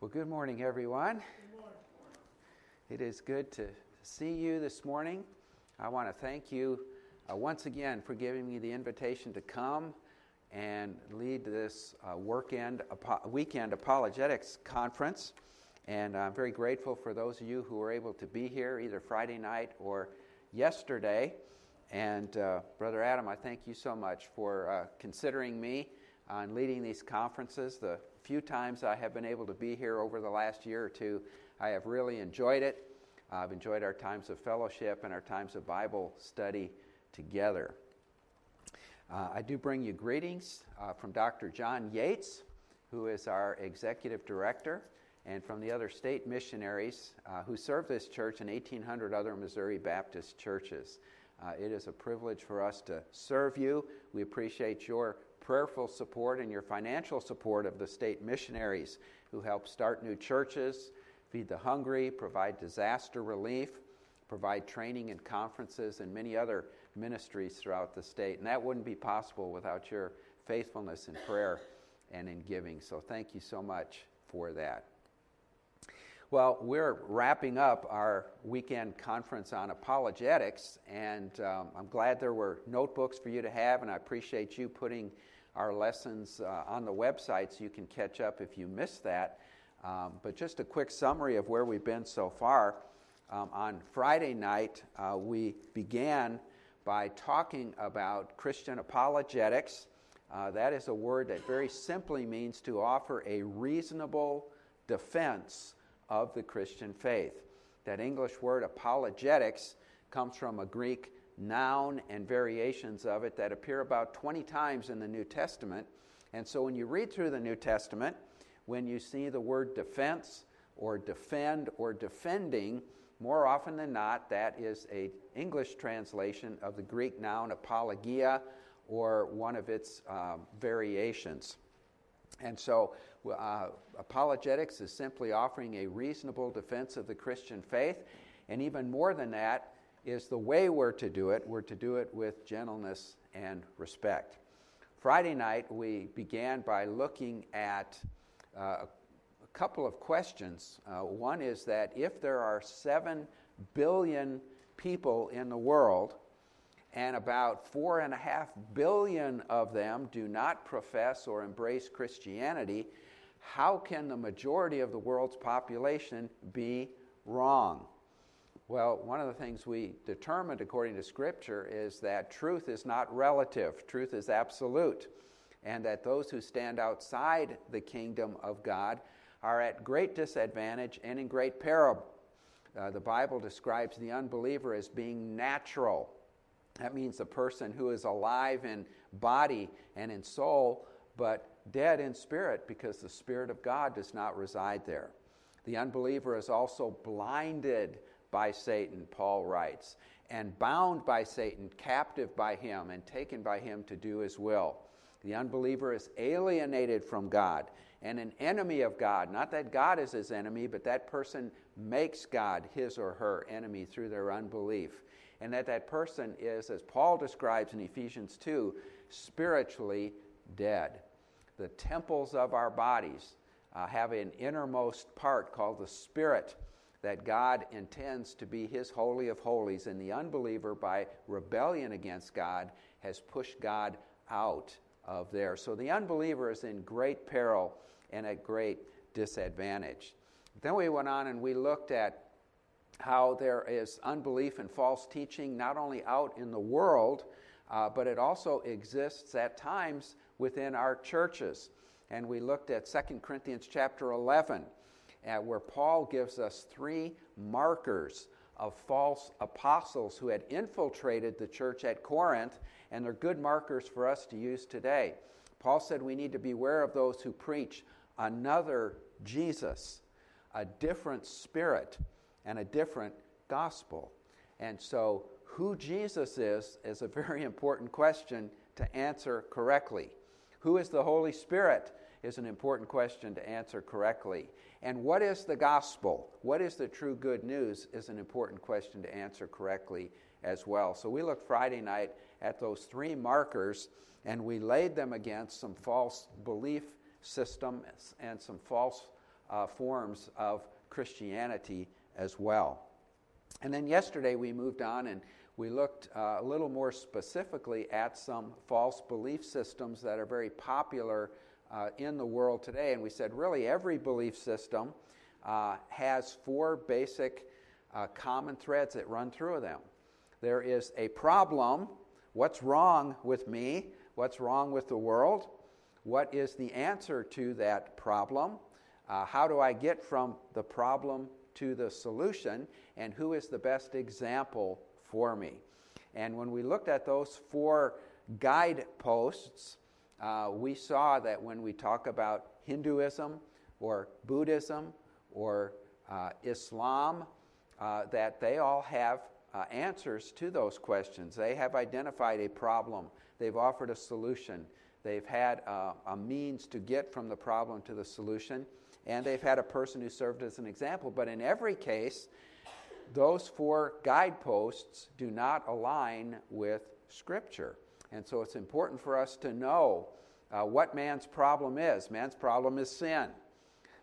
Well, good morning, everyone. It is good to see you this morning. I want to thank you uh, once again for giving me the invitation to come and lead this uh, weekend, weekend apologetics conference. And I'm very grateful for those of you who were able to be here either Friday night or yesterday. And uh, Brother Adam, I thank you so much for uh, considering me on leading these conferences. The few times I have been able to be here over the last year or two, I have really enjoyed it. I've enjoyed our times of fellowship and our times of Bible study together. Uh, I do bring you greetings uh, from Dr. John Yeats, who is our executive director, and from the other state missionaries uh, who serve this church and 1,800 other Missouri Baptist churches. Uh, it is a privilege for us to serve you. We appreciate your prayerful support and your financial support of the state missionaries who help start new churches, feed the hungry, provide disaster relief, provide training and conferences, and many other ministries throughout the state. And that wouldn't be possible without your faithfulness in prayer and in giving. So thank you so much for that. Well, we're wrapping up our weekend conference on apologetics, and um, I'm glad there were notebooks for you to have, and I appreciate you putting our lessons uh, on the website so you can catch up if you missed that. Um, but just a quick summary of where we've been so far. Um, on Friday night, uh, we began by talking about Christian apologetics. Uh, that is a word that very simply means to offer a reasonable defense of the Christian faith. That English word apologetics comes from a Greek noun and variations of it that appear about 20 times in the New Testament. And so when you read through the New Testament, when you see the word defense or defend or defending, more often than not, that is a English translation of the Greek noun apologia or one of its um, variations. And so, uh, apologetics is simply offering a reasonable defense of the Christian faith. And even more than that, is the way we're to do it. We're to do it with gentleness and respect. Friday night, we began by looking at uh, a couple of questions. Uh, one is that if there are 7 billion people in the world, and about 4.5 billion of them do not profess or embrace Christianity, how can the majority of the world's population be wrong? Well, one of the things we determined according to Scripture is that truth is not relative, truth is absolute, and that those who stand outside the kingdom of God are at great disadvantage and in great peril. Uh, the Bible describes the unbeliever as being natural. That means a person who is alive in body and in soul, but dead in spirit because the Spirit of God does not reside there. The unbeliever is also blinded by Satan, Paul writes, and bound by Satan, captive by him, and taken by him to do his will. The unbeliever is alienated from God and an enemy of God. Not that God is his enemy, but that person makes God his or her enemy through their unbelief. And that that person is, as Paul describes in Ephesians 2, spiritually dead. The temples of our bodies uh, have an innermost part called the spirit that God intends to be his holy of holies, and the unbeliever, by rebellion against God, has pushed God out of there. So the unbeliever is in great peril and at great disadvantage. Then we went on and we looked at how there is unbelief and false teaching not only out in the world, uh, but it also exists at times within our churches. And we looked at 2 Corinthians chapter 11 uh, where Paul gives us three markers of false apostles who had infiltrated the church at Corinth, and they're good markers for us to use today. Paul said we need to beware of those who preach another Jesus, a different spirit, and a different gospel. And so, who Jesus is is a very important question to answer correctly. Who is the Holy Spirit is an important question to answer correctly. And what is the gospel? What is the true good news is an important question to answer correctly as well. So we looked Friday night at those three markers and we laid them against some false belief systems and some false uh, forms of Christianity as well. And then yesterday we moved on and we looked uh, a little more specifically at some false belief systems that are very popular uh, in the world today. And we said really every belief system uh, has four basic uh, common threads that run through them. There is a problem. What's wrong with me? What's wrong with the world? What is the answer to that problem? Uh, how do I get from the problem to the solution? And who is the best example for me. And when we looked at those four guideposts, uh, we saw that when we talk about Hinduism or Buddhism or uh, Islam, uh, that they all have uh, answers to those questions. They have identified a problem, they've offered a solution, they've had uh, a means to get from the problem to the solution, and they've had a person who served as an example. But in every case, those four guideposts do not align with Scripture. And so it's important for us to know uh, what man's problem is. Man's problem is sin.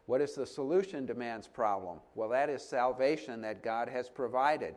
What is the solution to man's problem? Well, that is salvation that God has provided.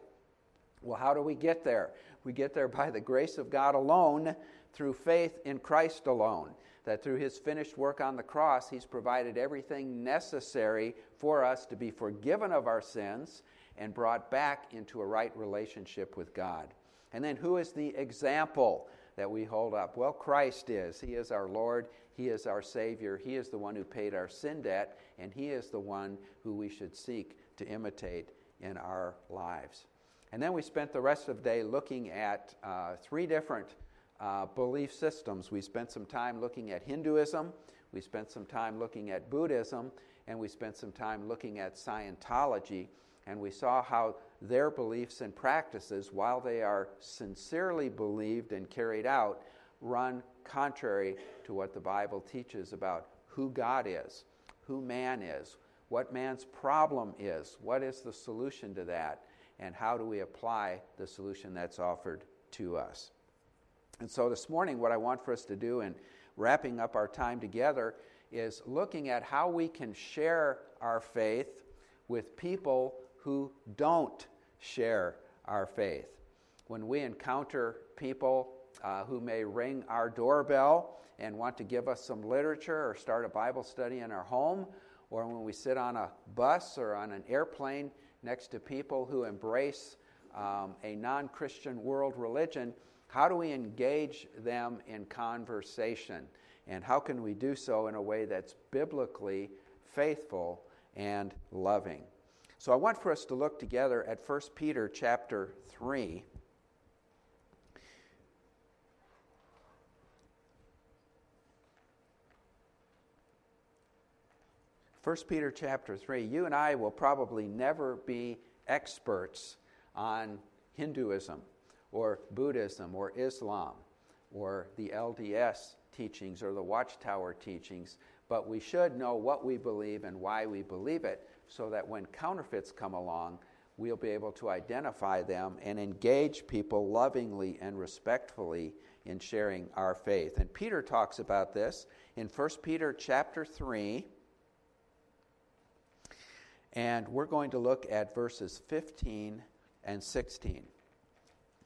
Well, how do we get there? We get there by the grace of God alone, through faith in Christ alone. That through his finished work on the cross, he's provided everything necessary for us to be forgiven of our sins and brought back into a right relationship with God. And then, who is the example that we hold up? Well, Christ is. He is our Lord, He is our Savior, He is the one who paid our sin debt, and He is the one who we should seek to imitate in our lives. And then we spent the rest of the day looking at uh, three different uh, belief systems. We spent some time looking at Hinduism, we spent some time looking at Buddhism, and we spent some time looking at Scientology and we saw how their beliefs and practices, while they are sincerely believed and carried out, run contrary to what the Bible teaches about who God is, who man is, what man's problem is, what is the solution to that, and how do we apply the solution that's offered to us. And so this morning, what I want for us to do in wrapping up our time together is looking at how we can share our faith with people who don't share our faith. When we encounter people uh, who may ring our doorbell and want to give us some literature or start a Bible study in our home, or when we sit on a bus or on an airplane next to people who embrace um, a non Christian world religion, how do we engage them in conversation? And how can we do so in a way that's biblically faithful and loving? So I want for us to look together at 1 Peter chapter 3. First Peter chapter 3. You and I will probably never be experts on Hinduism or Buddhism or Islam or the LDS teachings or the Watchtower teachings, but we should know what we believe and why we believe it so that when counterfeits come along, we'll be able to identify them and engage people lovingly and respectfully in sharing our faith. And Peter talks about this in 1 Peter chapter 3. And we're going to look at verses 15 and 16.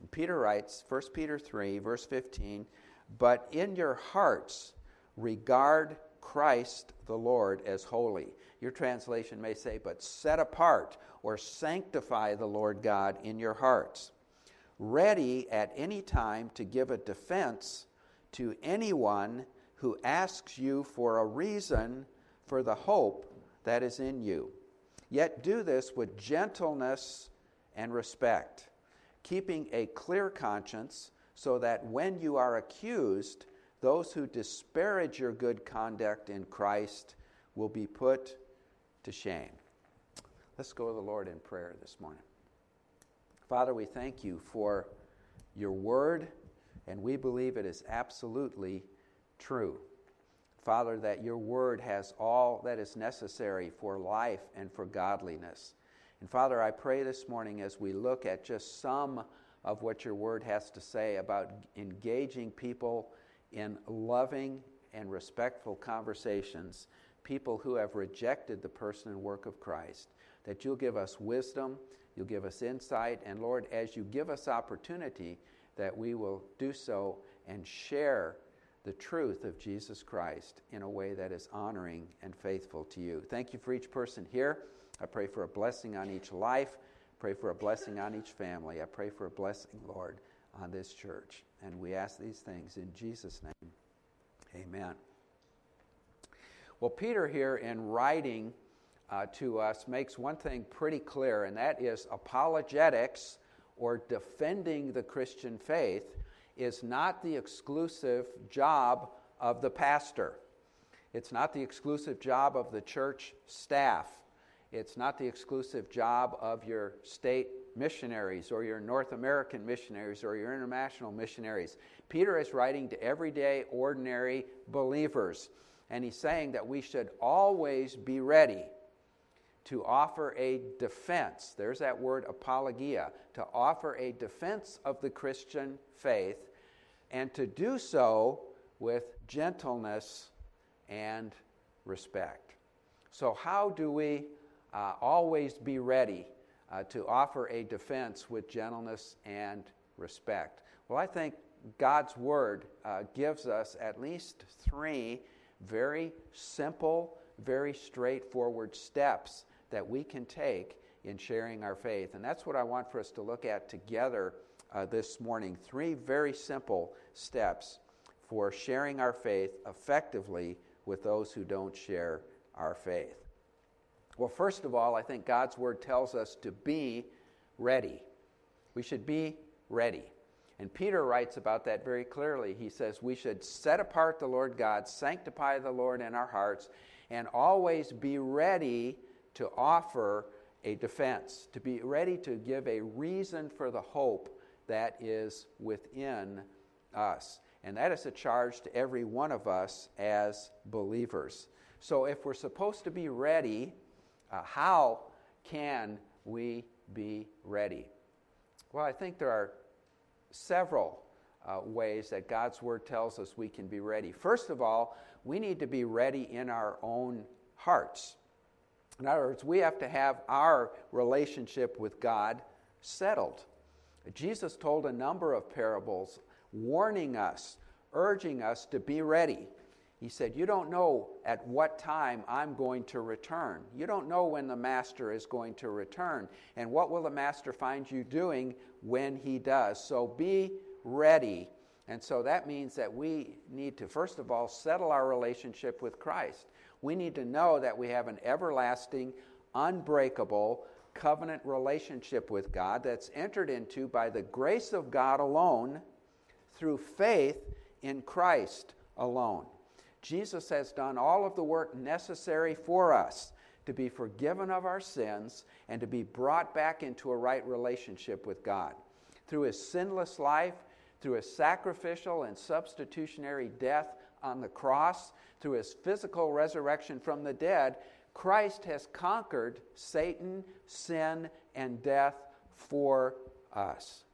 And Peter writes, 1 Peter 3, verse 15, But in your hearts regard Christ the Lord as holy. Your translation may say, but set apart or sanctify the Lord God in your hearts, ready at any time to give a defense to anyone who asks you for a reason for the hope that is in you. Yet do this with gentleness and respect, keeping a clear conscience, so that when you are accused, those who disparage your good conduct in Christ will be put to shame. Let's go to the Lord in prayer this morning. Father, we thank you for your word, and we believe it is absolutely true. Father, that your word has all that is necessary for life and for godliness. And Father, I pray this morning as we look at just some of what your word has to say about engaging people in loving and respectful conversations people who have rejected the person and work of Christ. That you'll give us wisdom, you'll give us insight, and Lord, as you give us opportunity, that we will do so and share the truth of Jesus Christ in a way that is honoring and faithful to you. Thank you for each person here. I pray for a blessing on each life. Pray for a blessing on each family. I pray for a blessing, Lord, on this church. And we ask these things in Jesus' name. Amen. Well, Peter here in writing uh, to us makes one thing pretty clear, and that is apologetics or defending the Christian faith is not the exclusive job of the pastor. It's not the exclusive job of the church staff. It's not the exclusive job of your state missionaries or your North American missionaries or your international missionaries. Peter is writing to everyday, ordinary believers, and he's saying that we should always be ready to offer a defense. There's that word apologia, to offer a defense of the Christian faith, and to do so with gentleness and respect. So, how do we uh, always be ready uh, to offer a defense with gentleness and respect? Well, I think God's Word uh, gives us at least three very simple, very straightforward steps that we can take in sharing our faith. And that's what I want for us to look at together uh, this morning. Three very simple steps for sharing our faith effectively with those who don't share our faith. Well, first of all, I think God's word tells us to be ready. We should be ready. And Peter writes about that very clearly. He says, We should set apart the Lord God, sanctify the Lord in our hearts, and always be ready to offer a defense, to be ready to give a reason for the hope that is within us. And that is a charge to every one of us as believers. So, if we're supposed to be ready, uh, how can we be ready? Well, I think there are several uh, ways that God's Word tells us we can be ready. First of all, we need to be ready in our own hearts. In other words, we have to have our relationship with God settled. Jesus told a number of parables warning us, urging us to be ready. He said, You don't know at what time I'm going to return. You don't know when the master is going to return. And what will the master find you doing when he does? So be ready. And so that means that we need to, first of all, settle our relationship with Christ we need to know that we have an everlasting, unbreakable covenant relationship with God that's entered into by the grace of God alone through faith in Christ alone. Jesus has done all of the work necessary for us to be forgiven of our sins and to be brought back into a right relationship with God. Through his sinless life, through his sacrificial and substitutionary death on the cross, through his physical resurrection from the dead, Christ has conquered Satan, sin, and death for us.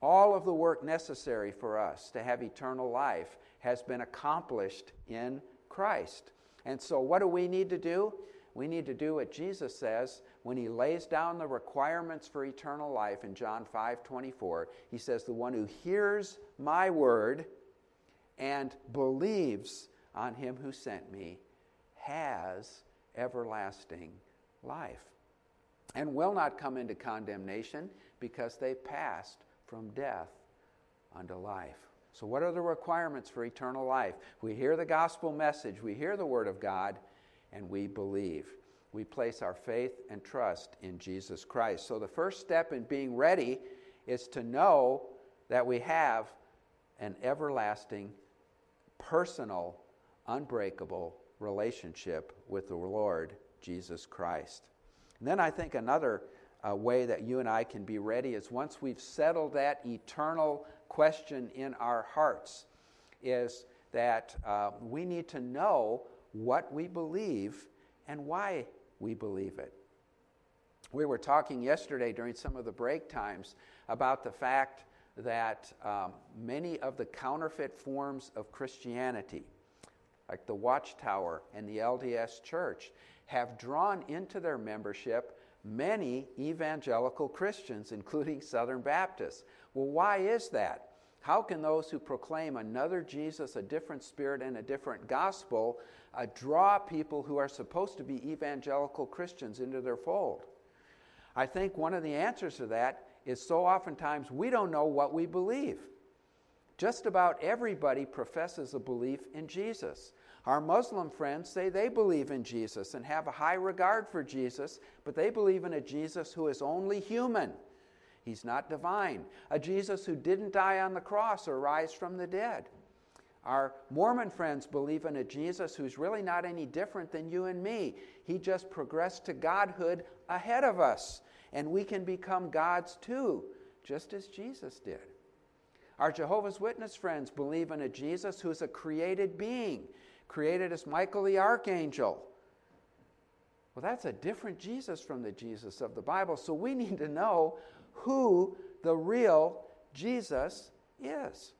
All of the work necessary for us to have eternal life has been accomplished in Christ. And so, what do we need to do? We need to do what Jesus says when he lays down the requirements for eternal life in John 5 24. He says, The one who hears my word and believes on him who sent me has everlasting life and will not come into condemnation because they passed from death unto life. So, what are the requirements for eternal life? We hear the gospel message, we hear the word of God, and we believe. We place our faith and trust in Jesus Christ. So, the first step in being ready is to know that we have an everlasting, personal unbreakable relationship with the Lord Jesus Christ. And then I think another uh, way that you and I can be ready is once we've settled that eternal question in our hearts, is that uh, we need to know what we believe and why we believe it. We were talking yesterday during some of the break times about the fact that um, many of the counterfeit forms of Christianity like the Watchtower and the LDS Church, have drawn into their membership many evangelical Christians, including Southern Baptists. Well, why is that? How can those who proclaim another Jesus, a different spirit, and a different gospel uh, draw people who are supposed to be evangelical Christians into their fold? I think one of the answers to that is so oftentimes we don't know what we believe. Just about everybody professes a belief in Jesus. Our Muslim friends say they believe in Jesus and have a high regard for Jesus, but they believe in a Jesus who is only human. He's not divine. A Jesus who didn't die on the cross or rise from the dead. Our Mormon friends believe in a Jesus who's really not any different than you and me. He just progressed to godhood ahead of us, and we can become gods too, just as Jesus did. Our Jehovah's Witness friends believe in a Jesus who's a created being, created as Michael the archangel. Well, that's a different Jesus from the Jesus of the Bible. So we need to know who the real Jesus is.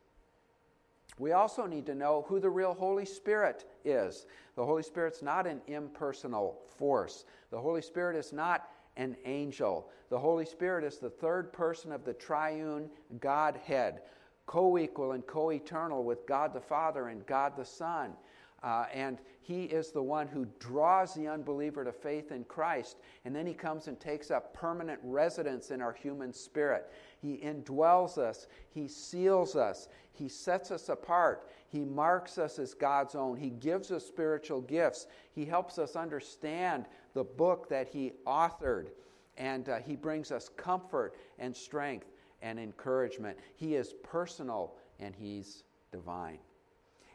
We also need to know who the real Holy Spirit is. The Holy Spirit's not an impersonal force. The Holy Spirit is not an angel. The Holy Spirit is the third person of the triune Godhead co equal and co eternal with God the Father and God the Son. Uh, and he is the one who draws the unbeliever to faith in Christ. And then he comes and takes up permanent residence in our human spirit. He indwells us, he seals us, he sets us apart, he marks us as God's own, he gives us spiritual gifts, he helps us understand the book that he authored, and uh, he brings us comfort and strength and encouragement. He is personal and He's divine.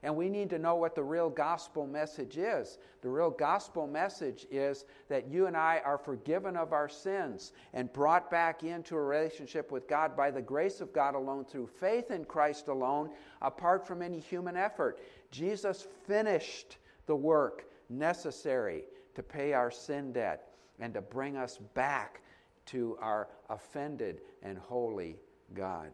And we need to know what the real gospel message is. The real gospel message is that you and I are forgiven of our sins and brought back into a relationship with God by the grace of God alone, through faith in Christ alone, apart from any human effort. Jesus finished the work necessary to pay our sin debt and to bring us back to our offended and holy God.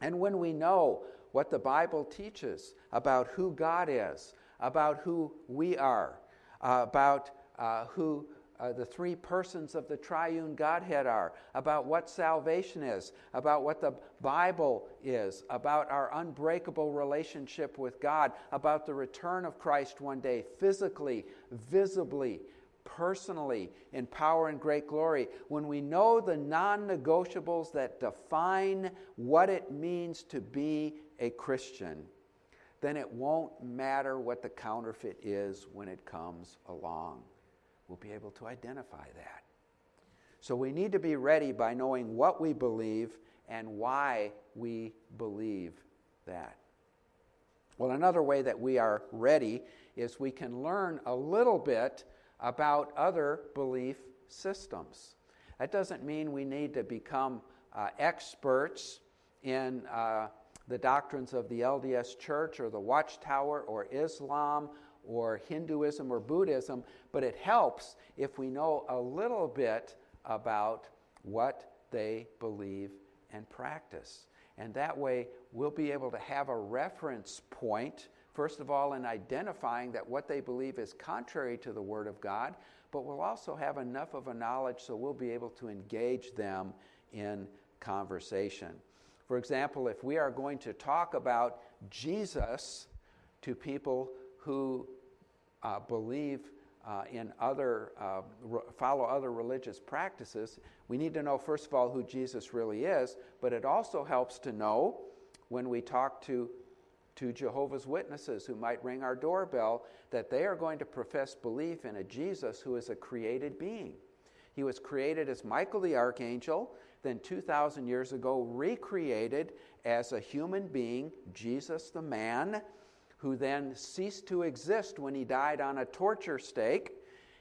And when we know what the Bible teaches about who God is, about who we are, uh, about uh, who uh, the three persons of the triune Godhead are, about what salvation is, about what the Bible is, about our unbreakable relationship with God, about the return of Christ one day, physically, visibly, personally in power and great glory, when we know the non negotiables that define what it means to be a Christian, then it won't matter what the counterfeit is when it comes along. We'll be able to identify that. So we need to be ready by knowing what we believe and why we believe that. Well, another way that we are ready is we can learn a little bit about other belief systems. That doesn't mean we need to become uh, experts in uh, the doctrines of the LDS Church or the Watchtower or Islam or Hinduism or Buddhism, but it helps if we know a little bit about what they believe and practice. And that way, we'll be able to have a reference point First of all, in identifying that what they believe is contrary to the Word of God, but we'll also have enough of a knowledge so we'll be able to engage them in conversation. For example, if we are going to talk about Jesus to people who uh, believe uh, in other, uh, re- follow other religious practices, we need to know, first of all, who Jesus really is, but it also helps to know when we talk to to Jehovah's Witnesses who might ring our doorbell that they are going to profess belief in a Jesus who is a created being. He was created as Michael the Archangel, then 2,000 years ago, recreated as a human being, Jesus the man, who then ceased to exist when he died on a torture stake.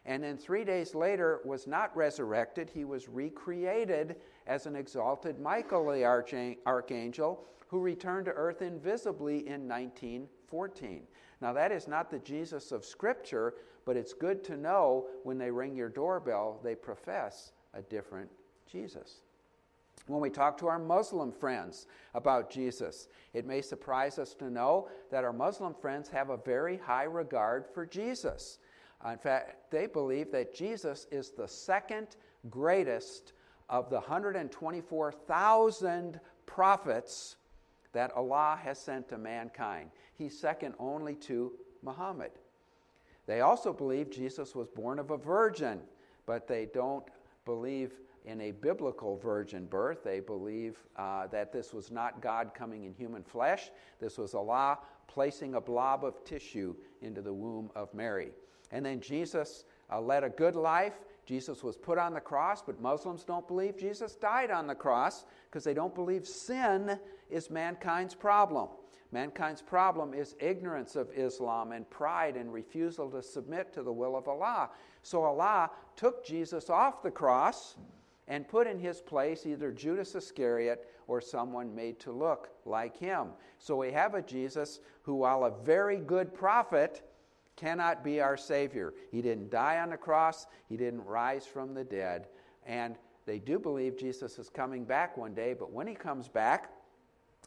And then three days later was not resurrected. He was recreated as an exalted Michael the Archangel who returned to earth invisibly in 1914. Now, that is not the Jesus of Scripture, but it's good to know when they ring your doorbell, they profess a different Jesus. When we talk to our Muslim friends about Jesus, it may surprise us to know that our Muslim friends have a very high regard for Jesus. Uh, in fact, they believe that Jesus is the second greatest of the 124,000 prophets that Allah has sent to mankind. He's second only to Muhammad. They also believe Jesus was born of a virgin, but they don't believe in a biblical virgin birth. They believe uh, that this was not God coming in human flesh. This was Allah placing a blob of tissue into the womb of Mary. And then Jesus uh, led a good life. Jesus was put on the cross, but Muslims don't believe Jesus died on the cross because they don't believe sin is mankind's problem. Mankind's problem is ignorance of Islam and pride and refusal to submit to the will of Allah. So Allah took Jesus off the cross and put in his place either Judas Iscariot or someone made to look like him. So we have a Jesus who, while a very good prophet, cannot be our Savior. He didn't die on the cross, He didn't rise from the dead. And they do believe Jesus is coming back one day, but when He comes back,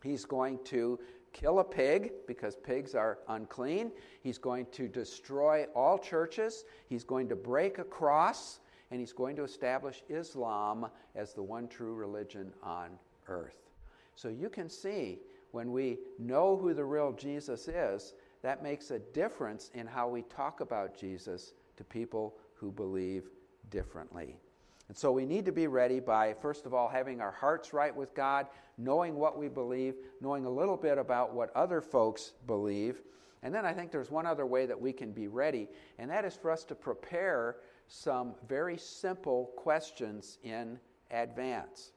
He's going to kill a pig because pigs are unclean. He's going to destroy all churches. He's going to break a cross. And he's going to establish Islam as the one true religion on earth. So you can see when we know who the real Jesus is, that makes a difference in how we talk about Jesus to people who believe differently. And so we need to be ready by, first of all, having our hearts right with God, knowing what we believe, knowing a little bit about what other folks believe. And then I think there's one other way that we can be ready, and that is for us to prepare some very simple questions in advance.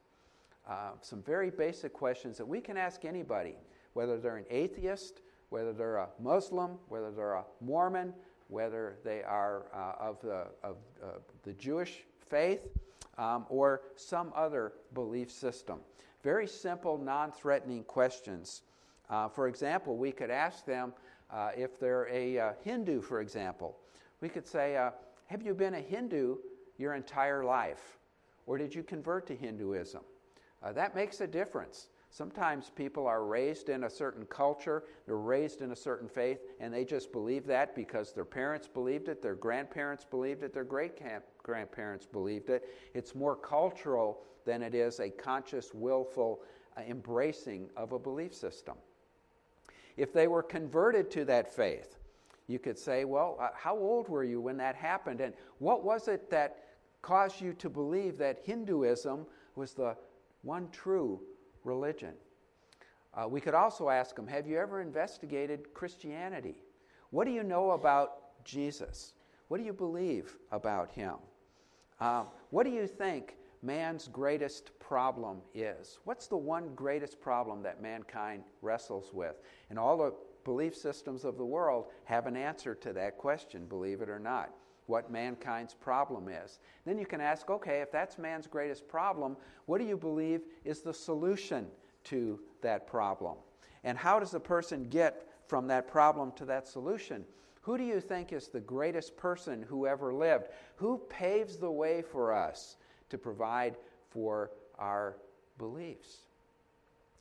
Uh, some very basic questions that we can ask anybody, whether they're an atheist whether they're a Muslim, whether they're a Mormon, whether they are uh, of, the, of uh, the Jewish faith, um, or some other belief system. Very simple, non threatening questions. Uh, for example, we could ask them uh, if they're a uh, Hindu, for example. We could say, Have you been a Hindu your entire life? Or did you convert to Hinduism? that makes a difference. Sometimes people are raised in a certain culture, they're raised in a certain faith, and they just believe that because their parents believed it, their grandparents believed it, their great grandparents believed it. It's more cultural than it is a conscious, willful uh, embracing of a belief system. If they were converted to that faith, you could say, Well, uh, how old were you when that happened? And what was it that caused you to believe that Hinduism was the one true religion. Uh, we could also ask them Have you ever investigated Christianity? What do you know about Jesus? What do you believe about him? Uh, what do you think man's greatest problem is? What's the one greatest problem that mankind wrestles with? And all the belief systems of the world have an answer to that question, believe it or not what mankind's problem is. Then you can ask, okay, if that's man's greatest problem, what do you believe is the solution to that problem? And how does a person get from that problem to that solution? Who do you think is the greatest person who ever lived? Who paves the way for us to provide for our beliefs?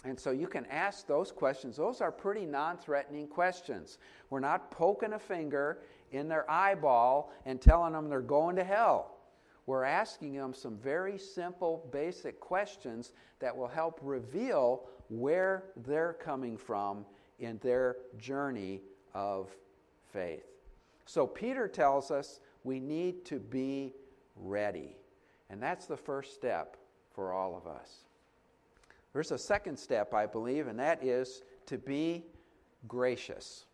And so you can ask those questions. Those are pretty non threatening questions. We're not poking a finger in their eyeball and telling them they're going to hell. We're asking them some very simple, basic questions that will help reveal where they're coming from in their journey of faith. So, Peter tells us we need to be ready. And that's the first step for all of us. There's a second step, I believe, and that is to be gracious.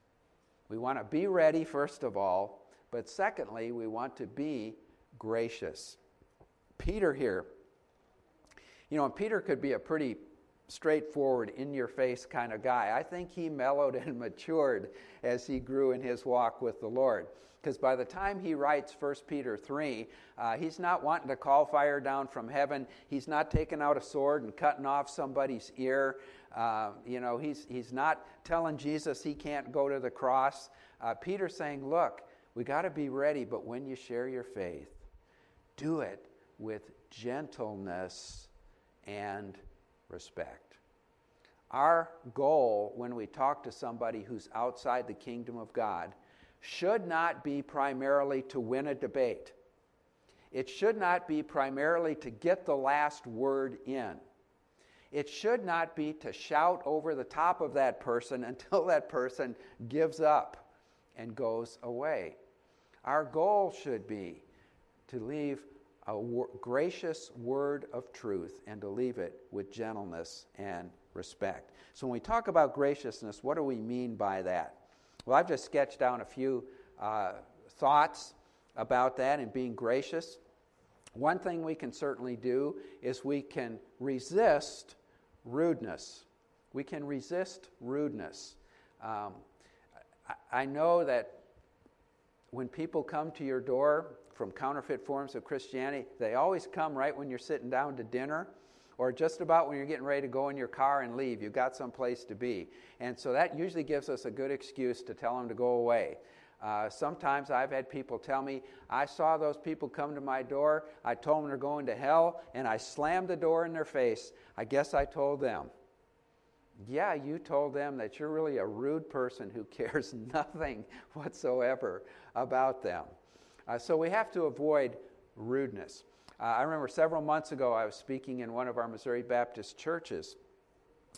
We want to be ready, first of all, but secondly, we want to be gracious. Peter here, you know, Peter could be a pretty straightforward, in your face kind of guy. I think he mellowed and matured as he grew in his walk with the Lord. Because by the time he writes 1 Peter 3, uh, he's not wanting to call fire down from heaven. He's not taking out a sword and cutting off somebody's ear. Uh, you know, he's, he's not telling Jesus he can't go to the cross. Uh, Peter's saying, look, we got to be ready, but when you share your faith, do it with gentleness and respect. Our goal when we talk to somebody who's outside the kingdom of God should not be primarily to win a debate. It should not be primarily to get the last word in. It should not be to shout over the top of that person until that person gives up and goes away. Our goal should be to leave a gracious word of truth and to leave it with gentleness and respect. So, when we talk about graciousness, what do we mean by that? Well, I've just sketched down a few uh, thoughts about that and being gracious. One thing we can certainly do is we can resist rudeness. We can resist rudeness. Um, I, I know that when people come to your door from counterfeit forms of Christianity, they always come right when you're sitting down to dinner or just about when you're getting ready to go in your car and leave. You've got some place to be. And so that usually gives us a good excuse to tell them to go away. Uh, sometimes I've had people tell me, I saw those people come to my door, I told them they're going to hell, and I slammed the door in their face. I guess I told them. Yeah, you told them that you're really a rude person who cares nothing whatsoever about them. Uh, so we have to avoid rudeness. Uh, I remember several months ago I was speaking in one of our Missouri Baptist churches.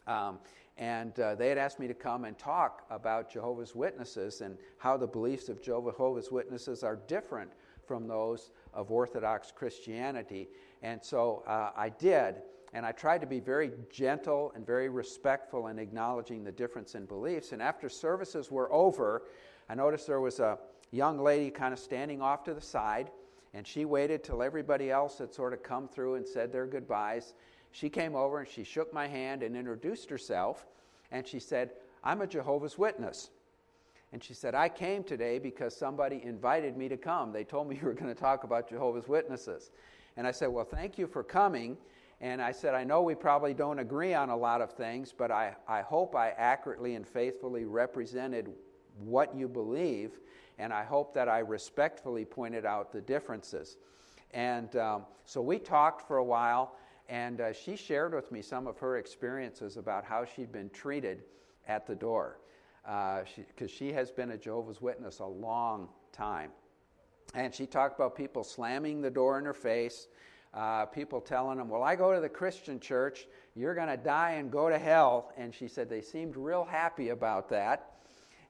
Um, and uh, they had asked me to come and talk about Jehovah's Witnesses and how the beliefs of Jehovah's Witnesses are different from those of Orthodox Christianity. And so uh, I did, and I tried to be very gentle and very respectful in acknowledging the difference in beliefs. And after services were over, I noticed there was a young lady kind of standing off to the side, and she waited till everybody else had sort of come through and said their goodbyes she came over and she shook my hand and introduced herself. And she said, I'm a Jehovah's Witness. And she said, I came today because somebody invited me to come. They told me you were going to talk about Jehovah's Witnesses. And I said, Well, thank you for coming. And I said, I know we probably don't agree on a lot of things, but I, I hope I accurately and faithfully represented what you believe. And I hope that I respectfully pointed out the differences. And um, so we talked for a while. And uh, she shared with me some of her experiences about how she'd been treated at the door. Because uh, she, she has been a Jehovah's Witness a long time. And she talked about people slamming the door in her face, uh, people telling them, Well, I go to the Christian church, you're going to die and go to hell. And she said they seemed real happy about that.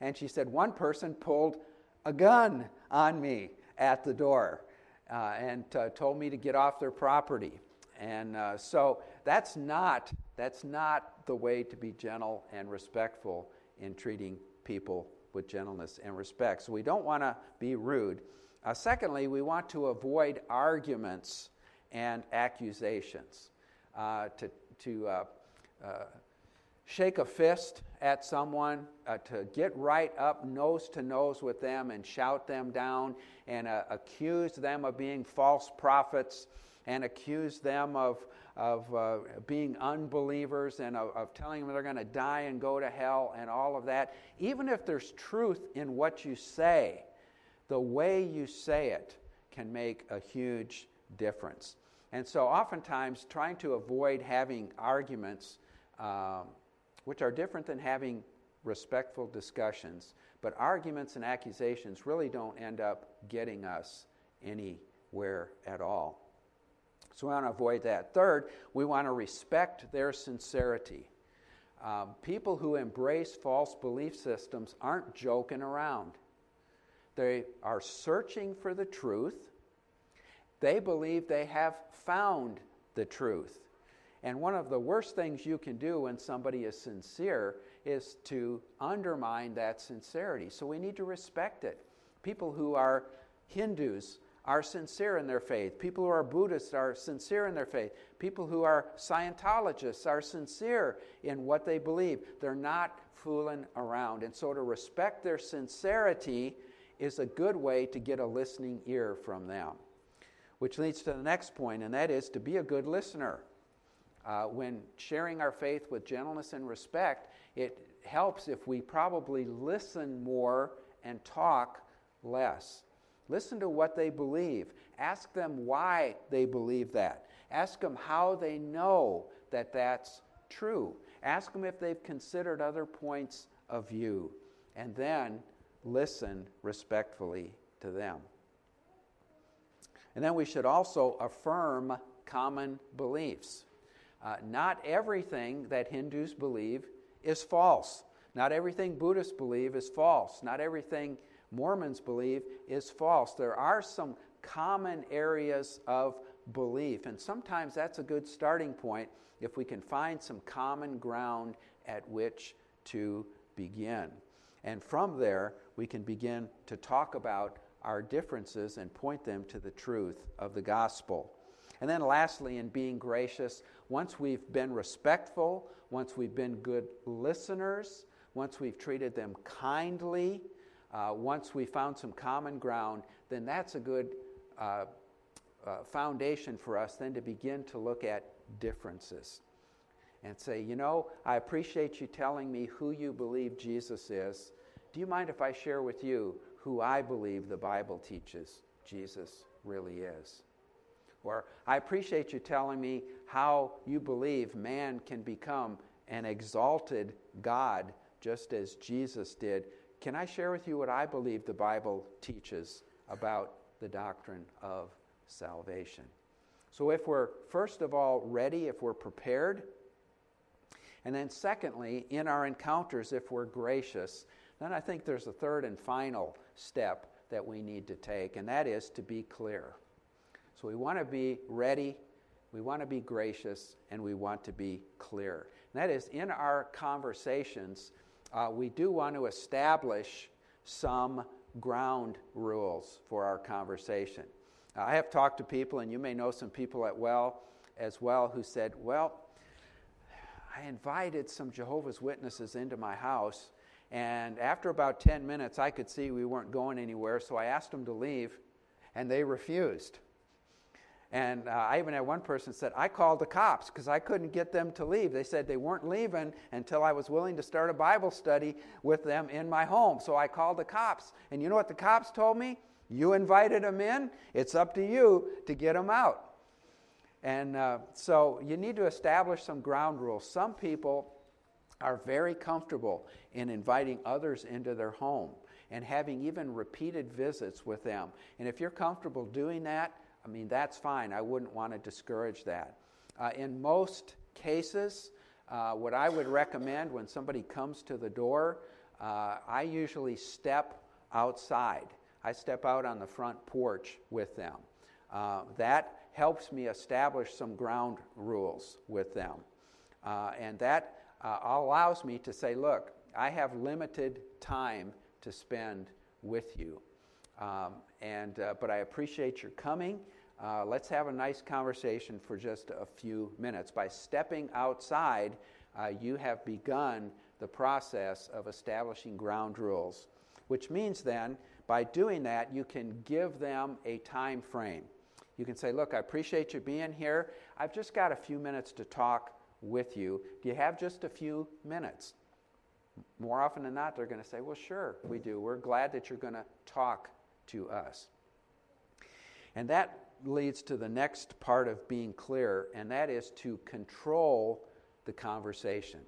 And she said one person pulled a gun on me at the door uh, and uh, told me to get off their property. And uh, so that's not, that's not the way to be gentle and respectful in treating people with gentleness and respect. So we don't want to be rude. Uh, secondly, we want to avoid arguments and accusations. Uh, to to uh, shake a fist at someone, uh, to get right up nose to nose with them and shout them down and accuse them of being false prophets and accuse them of, of uh, being unbelievers and of, of telling them they're going to die and go to hell and all of that, even if there's truth in what you say, the way you say it can make a huge difference. And so, oftentimes, trying to avoid having arguments, um, which are different than having respectful discussions, but arguments and accusations really don't end up getting us anywhere at all. So we want to avoid that. Third, we want to respect their sincerity. Um, people who embrace false belief systems aren't joking around. They are searching for the truth. They believe they have found the truth. And one of the worst things you can do when somebody is sincere is to undermine that sincerity. So we need to respect it. People who are Hindus are sincere in their faith. People who are Buddhists are sincere in their faith. People who are Scientologists are sincere in what they believe. They're not fooling around. And so to respect their sincerity is a good way to get a listening ear from them. Which leads to the next point, and that is to be a good listener. Uh, when sharing our faith with gentleness and respect, it helps if we probably listen more and talk less. Listen to what they believe. Ask them why they believe that. Ask them how they know that that's true. Ask them if they've considered other points of view. And then listen respectfully to them. And then we should also affirm common beliefs. Uh, not everything that Hindus believe is false. Not everything Buddhists believe is false. Not everything Mormons believe is false. There are some common areas of belief, and sometimes that's a good starting point if we can find some common ground at which to begin. And from there, we can begin to talk about our differences and point them to the truth of the gospel. And then, lastly, in being gracious, once we've been respectful, once we've been good listeners, once we've treated them kindly, uh, once we found some common ground, then that's a good uh, uh, foundation for us then to begin to look at differences and say, you know, I appreciate you telling me who you believe Jesus is. Do you mind if I share with you who I believe the Bible teaches Jesus really is? Or I appreciate you telling me how you believe man can become an exalted God just as Jesus did. Can I share with you what I believe the Bible teaches about the doctrine of salvation? So, if we're first of all ready, if we're prepared, and then secondly, in our encounters, if we're gracious, then I think there's a third and final step that we need to take, and that is to be clear. So we want to be ready, we want to be gracious, and we want to be clear. And that is, in our conversations, uh, we do want to establish some ground rules for our conversation. I have talked to people, and you may know some people at well as well, who said, Well, I invited some Jehovah's Witnesses into my house, and after about 10 minutes, I could see we weren't going anywhere, so I asked them to leave, and they refused. And uh, I even had one person said, I called the cops because I couldn't get them to leave. They said they weren't leaving until I was willing to start a Bible study with them in my home. So I called the cops. And you know what the cops told me? You invited them in, it's up to you to get them out. And uh, so you need to establish some ground rules. Some people are very comfortable in inviting others into their home and having even repeated visits with them. And if you're comfortable doing that, I mean, that's fine. I wouldn't want to discourage that. Uh, in most cases, uh, what I would recommend when somebody comes to the door, uh, I usually step outside. I step out on the front porch with them. Uh, that helps me establish some ground rules with them. Uh, and that uh, allows me to say, look, I have limited time to spend with you. Um, and, uh, but I appreciate your coming. Uh, let's have a nice conversation for just a few minutes. By stepping outside, uh, you have begun the process of establishing ground rules, which means then, by doing that, you can give them a time frame. You can say, Look, I appreciate you being here. I've just got a few minutes to talk with you. Do you have just a few minutes? More often than not, they're going to say, Well, sure, we do. We're glad that you're going to talk to us. And that leads to the next part of being clear, and that is to control the conversation.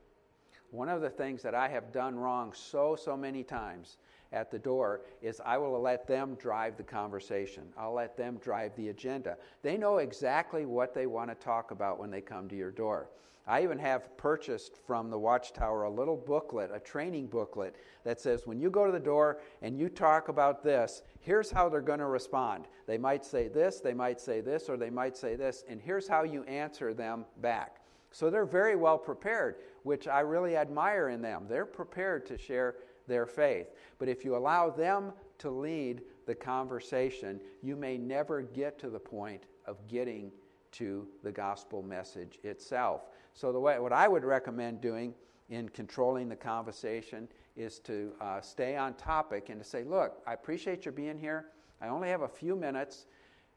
One of the things that I have done wrong so, so many times at the door is I will let them drive the conversation. I'll let them drive the agenda. They know exactly what they want to talk about when they come to your door. I even have purchased from the Watchtower a little booklet, a training booklet that says when you go to the door and you talk about this, here's how they're going to respond. They might say this, they might say this, or they might say this, and here's how you answer them back. So they're very well prepared, which I really admire in them. They're prepared to share their faith. But if you allow them to lead the conversation, you may never get to the point of getting to the gospel message itself. So, the way, what I would recommend doing in controlling the conversation is to uh, stay on topic and to say, Look, I appreciate your being here. I only have a few minutes.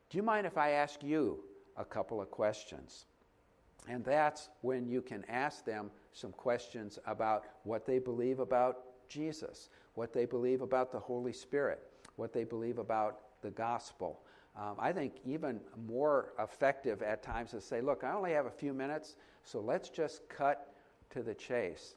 Do you mind if I ask you a couple of questions? And that's when you can ask them some questions about what they believe about Jesus, what they believe about the Holy Spirit, what they believe about the gospel. Um, I think even more effective at times to say, look, I only have a few minutes, so let's just cut to the chase.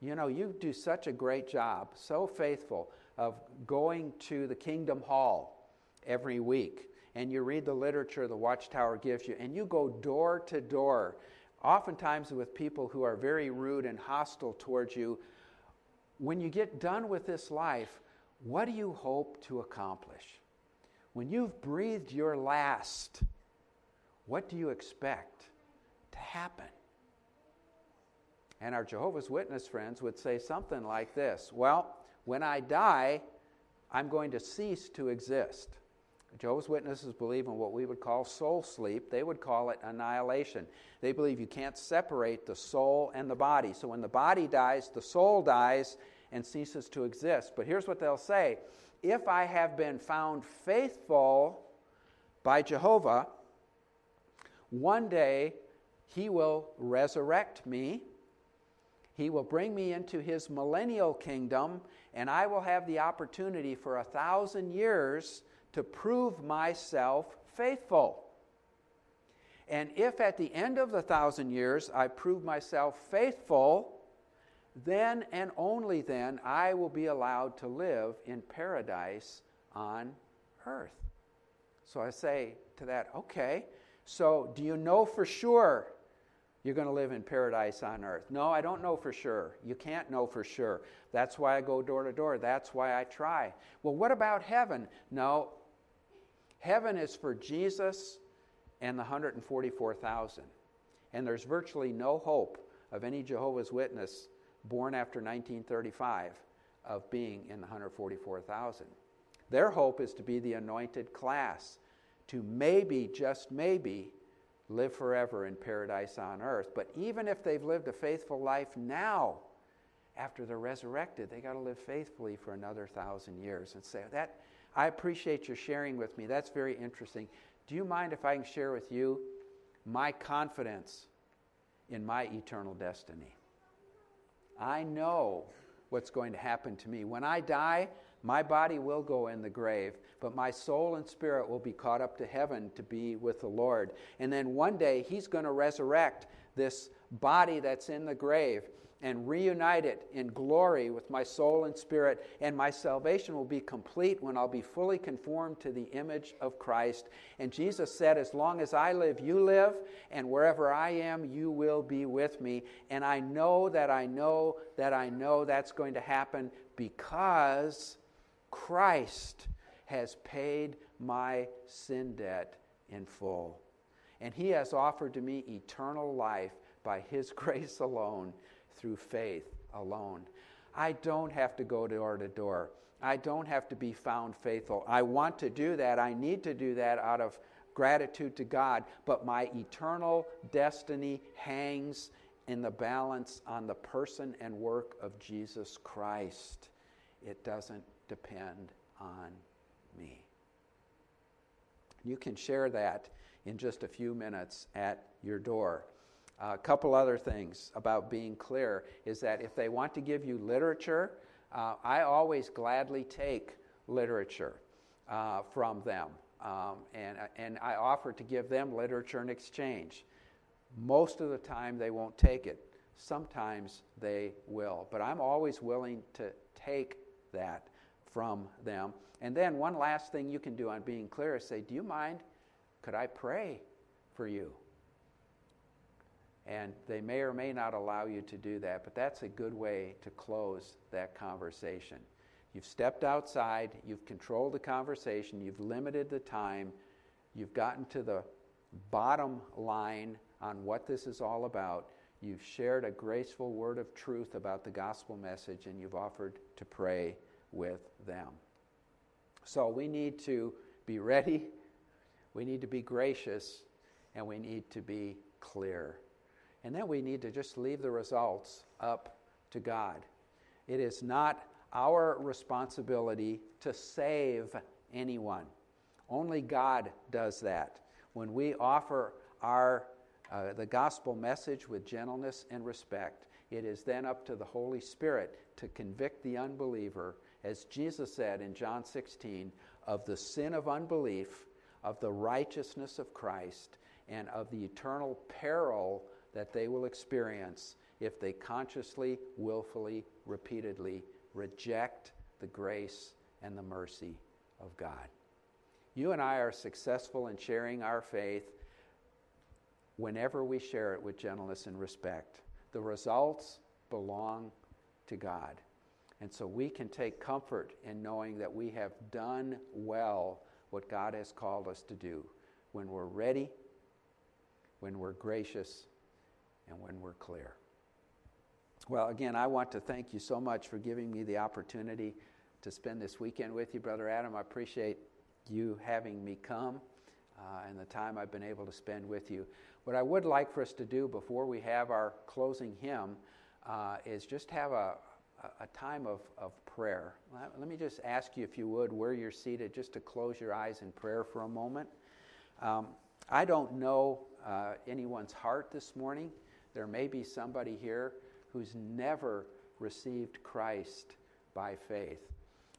You know, you do such a great job, so faithful, of going to the Kingdom Hall every week. And you read the literature the Watchtower gives you, and you go door to door, oftentimes with people who are very rude and hostile towards you. When you get done with this life, what do you hope to accomplish? When you've breathed your last, what do you expect to happen? And our Jehovah's Witness friends would say something like this Well, when I die, I'm going to cease to exist. Jehovah's Witnesses believe in what we would call soul sleep. They would call it annihilation. They believe you can't separate the soul and the body. So when the body dies, the soul dies and ceases to exist. But here's what they'll say If I have been found faithful by Jehovah, one day he will resurrect me he will bring me into his millennial kingdom, and I will have the opportunity for a thousand years to prove myself faithful. And if at the end of the thousand years I prove myself faithful, then and only then I will be allowed to live in paradise on earth. So I say to that, okay, so do you know for sure you're going to live in paradise on earth. No, I don't know for sure. You can't know for sure. That's why I go door to door. That's why I try. Well, what about heaven? No, heaven is for Jesus and the 144,000. And there's virtually no hope of any Jehovah's Witness born after 1935 of being in the 144,000. Their hope is to be the anointed class, to maybe, just maybe, live forever in paradise on earth. But even if they've lived a faithful life now, after they're resurrected, they got to live faithfully for another thousand years. And say that I appreciate your sharing with me. That's very interesting. Do you mind if I can share with you my confidence in my eternal destiny? I know what's going to happen to me. When I die, my body will go in the grave, but my soul and spirit will be caught up to heaven to be with the Lord. And then one day, He's going to resurrect this body that's in the grave and reunite it in glory with my soul and spirit. And my salvation will be complete when I'll be fully conformed to the image of Christ. And Jesus said, As long as I live, you live, and wherever I am, you will be with me. And I know that I know that I know that's going to happen because Christ has paid my sin debt in full. And he has offered to me eternal life by his grace alone, through faith alone. I don't have to go door to door. I don't have to be found faithful. I want to do that. I need to do that out of gratitude to God. But my eternal destiny hangs in the balance on the person and work of Jesus Christ. It doesn't depend on me. You can share that in just a few minutes at your door. A couple other things about being clear is that if they want to give you literature, uh, I always gladly take literature uh, from them. Um, and, and I offer to give them literature in exchange. Most of the time, they won't take it. Sometimes they will. But I'm always willing to take that from them. And then, one last thing you can do on being clear is say, Do you mind? Could I pray for you? And they may or may not allow you to do that, but that's a good way to close that conversation. You've stepped outside, you've controlled the conversation, you've limited the time, you've gotten to the bottom line on what this is all about. You've shared a graceful word of truth about the gospel message, and you've offered to pray with them. So we need to be ready, we need to be gracious, and we need to be clear. And then we need to just leave the results up to God. It is not our responsibility to save anyone. Only God does that. When we offer our uh, the gospel message with gentleness and respect, it is then up to the Holy Spirit to convict the unbeliever as Jesus said in John 16, of the sin of unbelief, of the righteousness of Christ, and of the eternal peril that they will experience if they consciously, willfully, repeatedly reject the grace and the mercy of God. You and I are successful in sharing our faith whenever we share it with gentleness and respect. The results belong to God. And so we can take comfort in knowing that we have done well what God has called us to do when we're ready, when we're gracious, and when we're clear. Well, again, I want to thank you so much for giving me the opportunity to spend this weekend with you, Brother Adam. I appreciate you having me come uh, and the time I've been able to spend with you. What I would like for us to do before we have our closing hymn uh, is just have a, a time of, of prayer. Let me just ask you, if you would, where you're seated, just to close your eyes in prayer for a moment. Um, I don't know uh, anyone's heart this morning. There may be somebody here who's never received Christ by faith.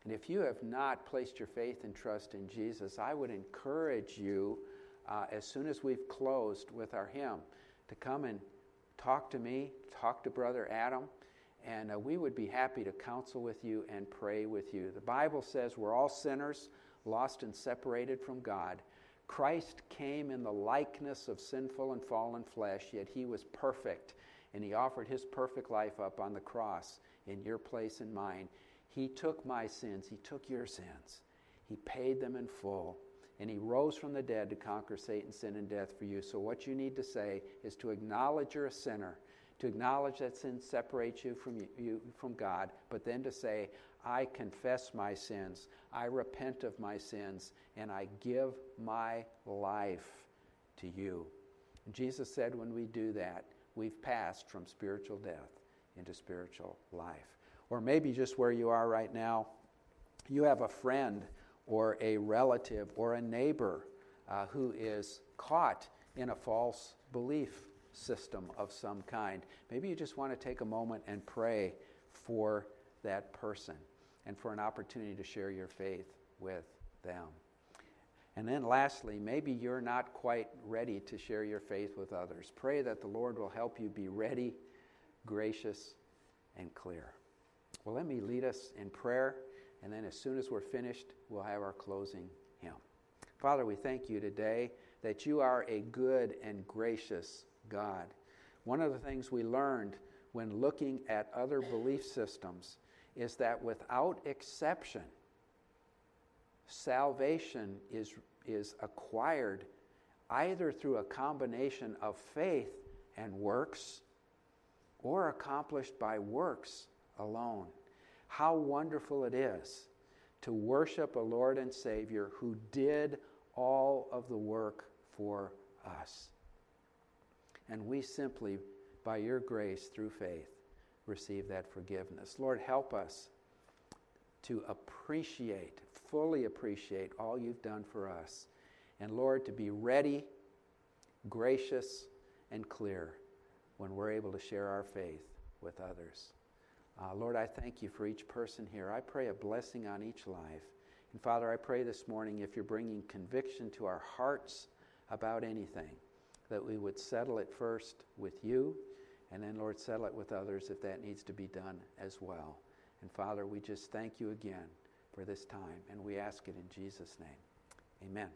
And if you have not placed your faith and trust in Jesus, I would encourage you, uh, as soon as we've closed with our hymn, to come and talk to me, talk to Brother Adam, and uh, we would be happy to counsel with you and pray with you. The Bible says we're all sinners, lost and separated from God. Christ came in the likeness of sinful and fallen flesh, yet he was perfect, and he offered his perfect life up on the cross in your place and mine. He took my sins, He took your sins. He paid them in full. And He rose from the dead to conquer Satan, sin, and death for you. So, what you need to say is to acknowledge you're a sinner, to acknowledge that sin separates you from, you, from God, but then to say, I confess my sins, I repent of my sins, and I give my life to you. And Jesus said, when we do that, we've passed from spiritual death into spiritual life or maybe just where you are right now, you have a friend or a relative or a neighbor uh, who is caught in a false belief system of some kind. Maybe you just want to take a moment and pray for that person and for an opportunity to share your faith with them. And then, lastly, maybe you're not quite ready to share your faith with others. Pray that the Lord will help you be ready, gracious, and clear. Well, let me lead us in prayer, and then as soon as we're finished, we'll have our closing hymn. Father, we thank you today that you are a good and gracious God. One of the things we learned when looking at other belief systems is that without exception, salvation is, is acquired either through a combination of faith and works or accomplished by works alone. How wonderful it is to worship a Lord and Savior who did all of the work for us. And we simply, by your grace through faith, receive that forgiveness. Lord, help us to appreciate, fully appreciate all you've done for us. And Lord, to be ready, gracious, and clear when we're able to share our faith with others. Uh, Lord, I thank you for each person here. I pray a blessing on each life. And Father, I pray this morning if you're bringing conviction to our hearts about anything, that we would settle it first with you, and then, Lord, settle it with others if that needs to be done as well. And Father, we just thank you again for this time, and we ask it in Jesus' name. Amen.